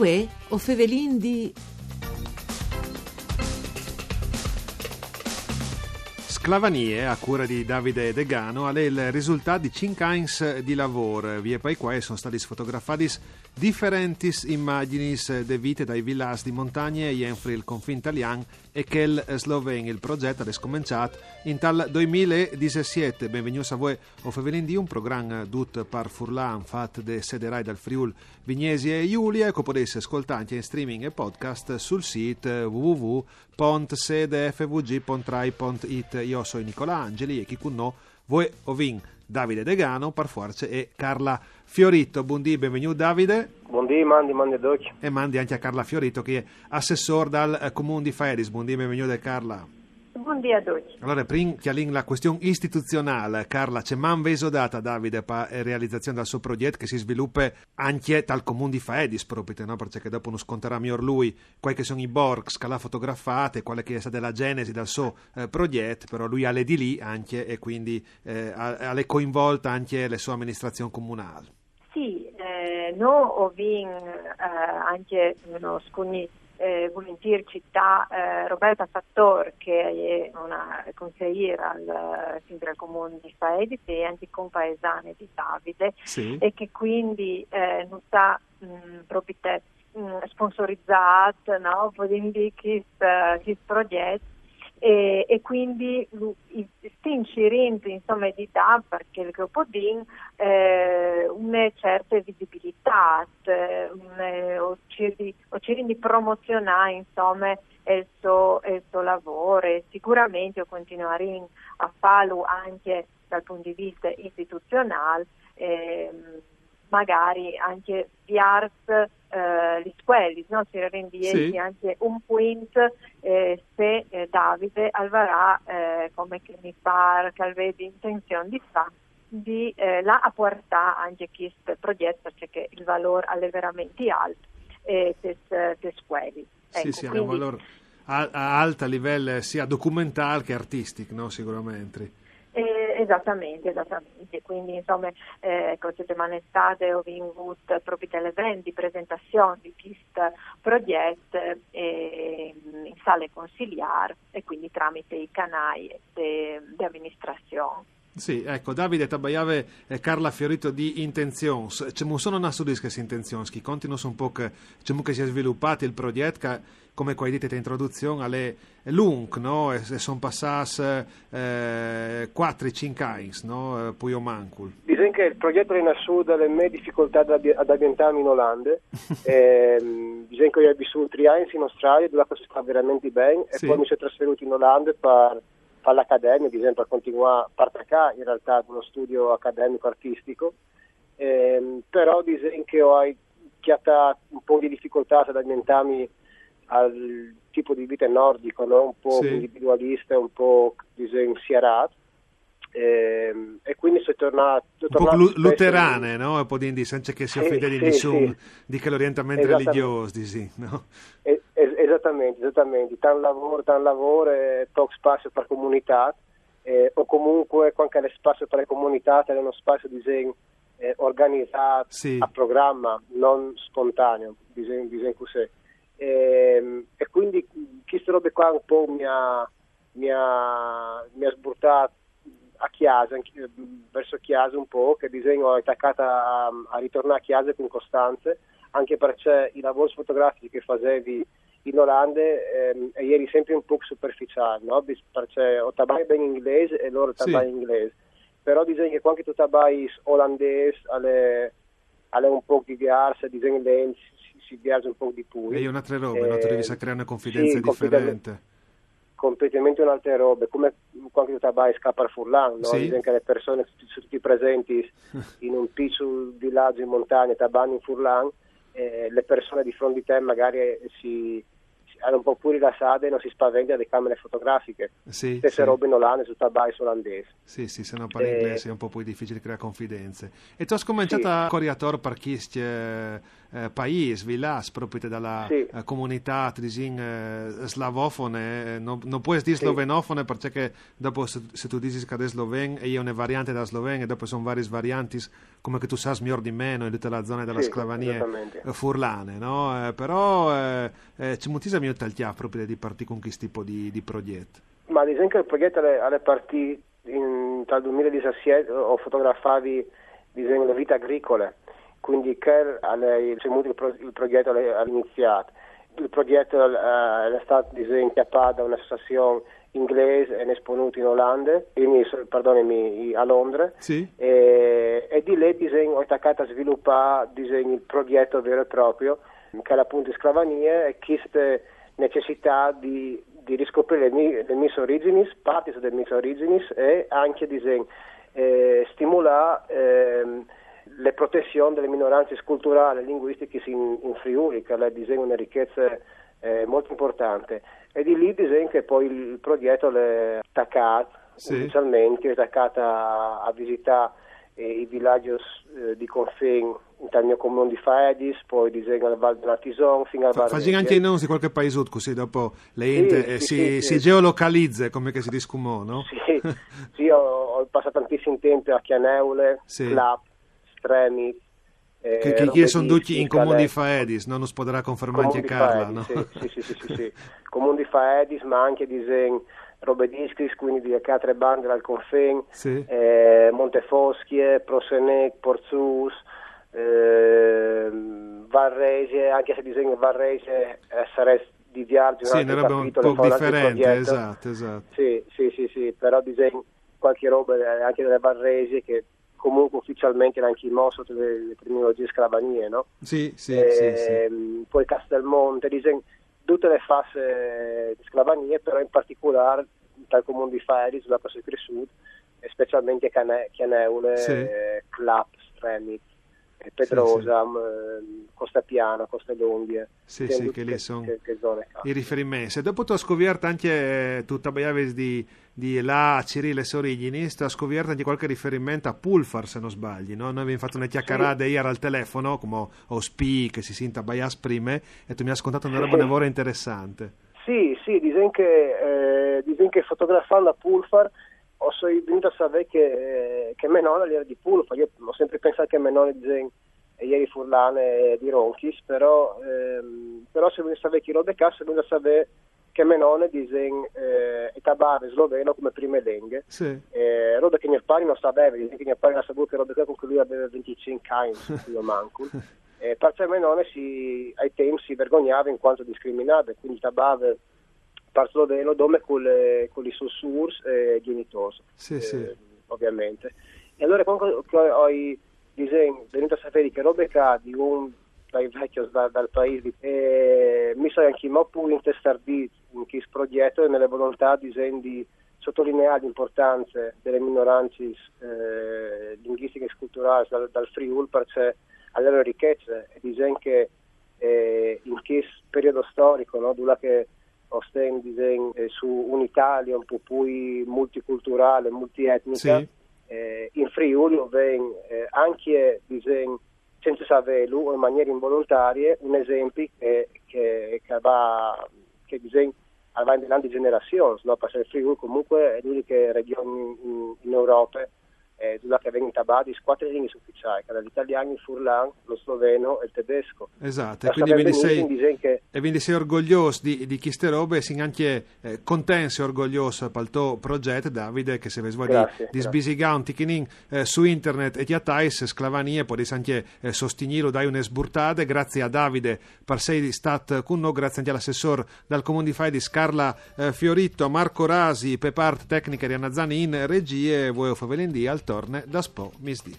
Uè, o Fevelin di... Sclavanie, a cura di Davide Degano, è il risultato di 5 anni di lavoro. Via poi qua sono stati fotografati differenti immagini de vite dai villas di montagne jenfri il confine italiano e che il sloven. Il progetto è scominciato in tal 2017. Benvenuti a voi, o Fevelin di un programma dut par Furlan, fatto de sederai dal Friul Vignesi e Giulia, che potete ascoltare in streaming e podcast sul sito www.sedfvg.rai.it. Io sono Nicola Angeli e chi con noi voi ovin Davide Degano, par forze e Carla Fiorito. Buondì, benvenuto Davide. Buondì, mandi, mandi a doc. E mandi anche a Carla Fiorito che è assessore dal eh, comune di Fedis. Buondì, benvenuto Carla. Buondì a tutti. Allora, prima la questione istituzionale, Carla, c'è man veso data Davide per la realizzazione del suo progetto che si sviluppa anche dal comune di Faedis proprio, no? perché dopo non sconterà miglior lui quali che sono i borgs che l'ha fotografate, quale che è stata la genesi del suo eh, progetto, però lui ha le di lì anche e quindi eh, ha, ha coinvolta anche le sue amministrazioni comunali. Sì, eh, noi abbiamo eh, anche uno scugni eh, volentieri città eh, Roberta Fattor che è una consigliera al, sempre al comune di Faedis e anche compaesana di Davide Sì. e che quindi eh, non sta mh, proprio te, mh, sponsorizzato no? Podem dire questo progetto e, e quindi lu- i- sta inserendo insomma di DAB perché il gruppo DIN eh, una certa visibilità, eh, o cerchi di promozionare insomma il suo, il suo lavoro. E sicuramente continuare a farlo anche dal punto di vista istituzionale ehm, magari anche viars eh, gli squelli, no? si rendi Sì. anche un point eh, se eh, Davide Alvarà, eh, come che mi pare che aveva intenzione di fare, di eh, la apportare anche questo progetto perché il valore è veramente alto e queste scuole. Sì, sì, ha un valore a, a alto livello sia documentale che artistico, no? sicuramente. Esattamente, esattamente. Quindi insomma eh, queste settimane estate ho avuto proprio delle presentazioni di questo progetto eh, in sale consigliare e quindi tramite i canali di amministrazione. Sì, ecco, Davide Tabaiave e Carla Fiorito di Intentions. C'è un sono di intenzioni, che continuano un po' che, che si è sviluppato il progetto come qua dite in introduzione, alle lung, no? E, sono passati eh, 4-5 anni, no? Eh, Poi o mancul. Diciamo che il progetto è nato dalle mie difficoltà ad, ambientarmi in Olanda. diciamo che io ho vissuto tre anni in Australia, dove si sta veramente bene, e Sì. poi mi sono trasferito in Olanda per fare l'accademia, ad esempio, per continuare a partecipare in realtà ad uno studio accademico artistico. Ehm, però diciamo che ho chiata un po' di difficoltà ad ambientarmi al tipo di vita nordico, no? un po' Sì. individualista, un po' diciamo, sierato. Ehm, e quindi sono tornato, sono Un po' luterane, no? Un po' di senza che si offende di sì. di che l'orientamento religioso, sì, no? Eh, es- esattamente, esattamente, tanto lavoro, tanto lavoro e poco spazio per comunità, eh, o comunque quando è spazio per le comunità è uno spazio disegno eh, organizzato Sì. a programma, non spontaneo, disegno, disegno così. Ehm, e quindi queste robe qua un po' mi ha, mi ha, mi ha sburtato a Chiesa, anche- verso Chiesa un po', che disegno ho attaccata a, a ritornare a Chiesa con costanze, anche perché i lavori fotografici che facevi in Olanda ehm, e eri sempre un po' superficiali, no? Perché o tabai bene inglese e loro Sì. tabai inglese. Però disegno che quando tu tabai olandese alle, alle un po' diverse, disegno lei si, si viaggia un po' di più. E io un'altra roba, no? Eh, Tu devi creare una confidenza sì, completamente- differente. completamente un'altra roba, come quando tu scappa al furlan, no? Sì. Disegno che le persone sono tutti presenti in un piccolo villaggio in montagna, tabano in furlan, eh, le persone di fronte a te magari eh, si, si- hanno un po' più rilassate e non si spaventano delle camere fotografiche. Sì, Stesse sì. robe in Olanda su tabai olandese. Sì, sì, se non parli Eh, inglese è un po' più difficile creare confidenze. E tu hai cominciato sì. a coriator per chi eh, paesi, vilas, proprio dalla Sì. eh, comunità trisin, eh, slavofone, eh, non, non puoi dire Sì. slovenofone perché dopo se, se tu dici che è sloven e io una variante da sloven e dopo sono varie varianti come che tu sai miglior di meno in tutta la zona della Sì, sclavania eh, furlane, no? Eh, però eh, eh, c'è moltissimo mio tagliato proprio di partire con questo tipo di, di progetto. Ma ad esempio il progetto alle, alle partì in, tra il 2017 ho fotografato disegno le vite agricole, quindi alle, c'è molto il, pro- il progetto alle- all'iniziato. Il progetto eh, è stato disegnato da un'associazione inglese e esponuto in Olanda, perdonami, a Londra, Sì? e, e di lì disegno, ho attaccato a sviluppare disegno, il progetto vero e proprio, che è appunto sclavania e queste necessità di, di riscoprire le mie, le mie origini, parti delle mie origini e anche disegno, eh, stimolare ehm, le protezioni delle minoranze culturali e linguistiche in, in Friuli, che è disegno una ricchezza eh, molto importante. E di lì disegno che poi il progetto è attaccato Sì. ufficialmente, è attaccato a, a visitare eh, i villaggi eh, di confine dal mio comune di Faedis, poi disegno al Val dell'Artison fino al Fa, Val facciamo anche i nomi di qualche paese così dopo le Sì, ente sì, eh, si, si geolocalizza come si discumò, no? Sì, sì, ho, ho passato tantissimo tempo a Chianeule, Sì. Clap, Stremi. eh, Che, che, sono di tutti in comune di. Faedis, no? non si potrà confermare anche di Carla, Faedis, no? Sì, sì, sì, sì, sì. Comune di Faedis, ma anche disegno robe discris, quindi di altre bande al Confen, Sì. eh, Montefoschie, Prosenec, Porzus, ehm, Varrese, anche se disegno Varrese eh, sarei di Viaggio, Sì, ne roba un po' differente, esatto, esatto. Sì, sì, sì, sì, però disegno qualche roba eh, anche delle Varresi che comunque ufficialmente era anche mosso delle le criminologie sclavanie, no? Sì, sì, sì, sì. Ehm, Poi Castelmonte, disegno tutte le fasi di sclavanie, però in particolare dal comune di Faeris, sulla costa del Sud, e specialmente Chianeule, Sì. eh, Clap, Stremit, eh, Pedrosam, eh, Costa Piana, Costa Longhie. Sì, sì, che lì sono i riferimenti. E dopo tu hai scoperto anche eh, tutta Baiaves di, di là Cirile Sorigini, tu hai scoperto anche qualche riferimento a Pulfar, se non sbagli, no? Noi abbiamo fatto una chiacchierata ieri al telefono, come OSPI, che si senta Baias prime, e tu mi hai scontato una roba Sì. lavoro interessante. Sì, sì, disegno che, eh, disegno che fotografando a Pulfar ho venuto a sapere che, eh, che Menone era di Pulfar, io ho sempre pensato che Menone e ieri Furlane di Ronchis, però, ehm, però se venuto a sapere chi lo beccasse, venuto a sapere che Menone disegna eh, e tabare sloveno come prime lingue. Sì. Eh, roba che mio padre non sapeva, disegno che mio padre ha saputo che roba che con cui lui aveva 25 anni, io manco. Eh, perché Menone si, ai tempi si vergognava in quanto discriminava, quindi tabava per sloveno dove con, le, con i sussurs e genitori, Sì, eh, sì. ovviamente. E allora quando ho i disegni, venuto a sapere che robe che di un dai vecchi da- dal paese, eh, mi sono anche mo pure intestardito in questo progetto e nelle volontà disegni di sottolineare l'importanza delle minoranze eh, linguistiche e culturali dal, dal Friul perché alle loro ricchezze e disegni che eh, in questo periodo storico, no, dove che osten disegni eh, su un'Italia un po' più multiculturale, multietnica, Sì. eh, in Friuli ven eh, anche disegni senza saperlo in maniera involontaria un esempio che, che, che va che in grandi generazioni no? perché il Friuli comunque è l'unica regione in, in Europa eh, vengono tabati quattro lingue ufficiali che l'italiano, il furlan, lo sloveno e il tedesco Esatto, e quindi, quindi sei, che e quindi sei orgoglioso di, di queste robe e sei anche eh, contento e orgoglioso per il tuo progetto, Davide, che se vuoi di, Grazie, di grazie. sbisigare un ticchinin eh, su internet e ti attais sclavanie, puoi anche eh, sostenere, dai une sburtate, grazie a Davide per sei stato con noi, grazie anche all'assessore dal Comune di Faidis, Carla eh, Fioritto, Marco Rasi, Pepart Tecnica di Anazzani in regie, voi Favelindì al torne da Spo Misdi.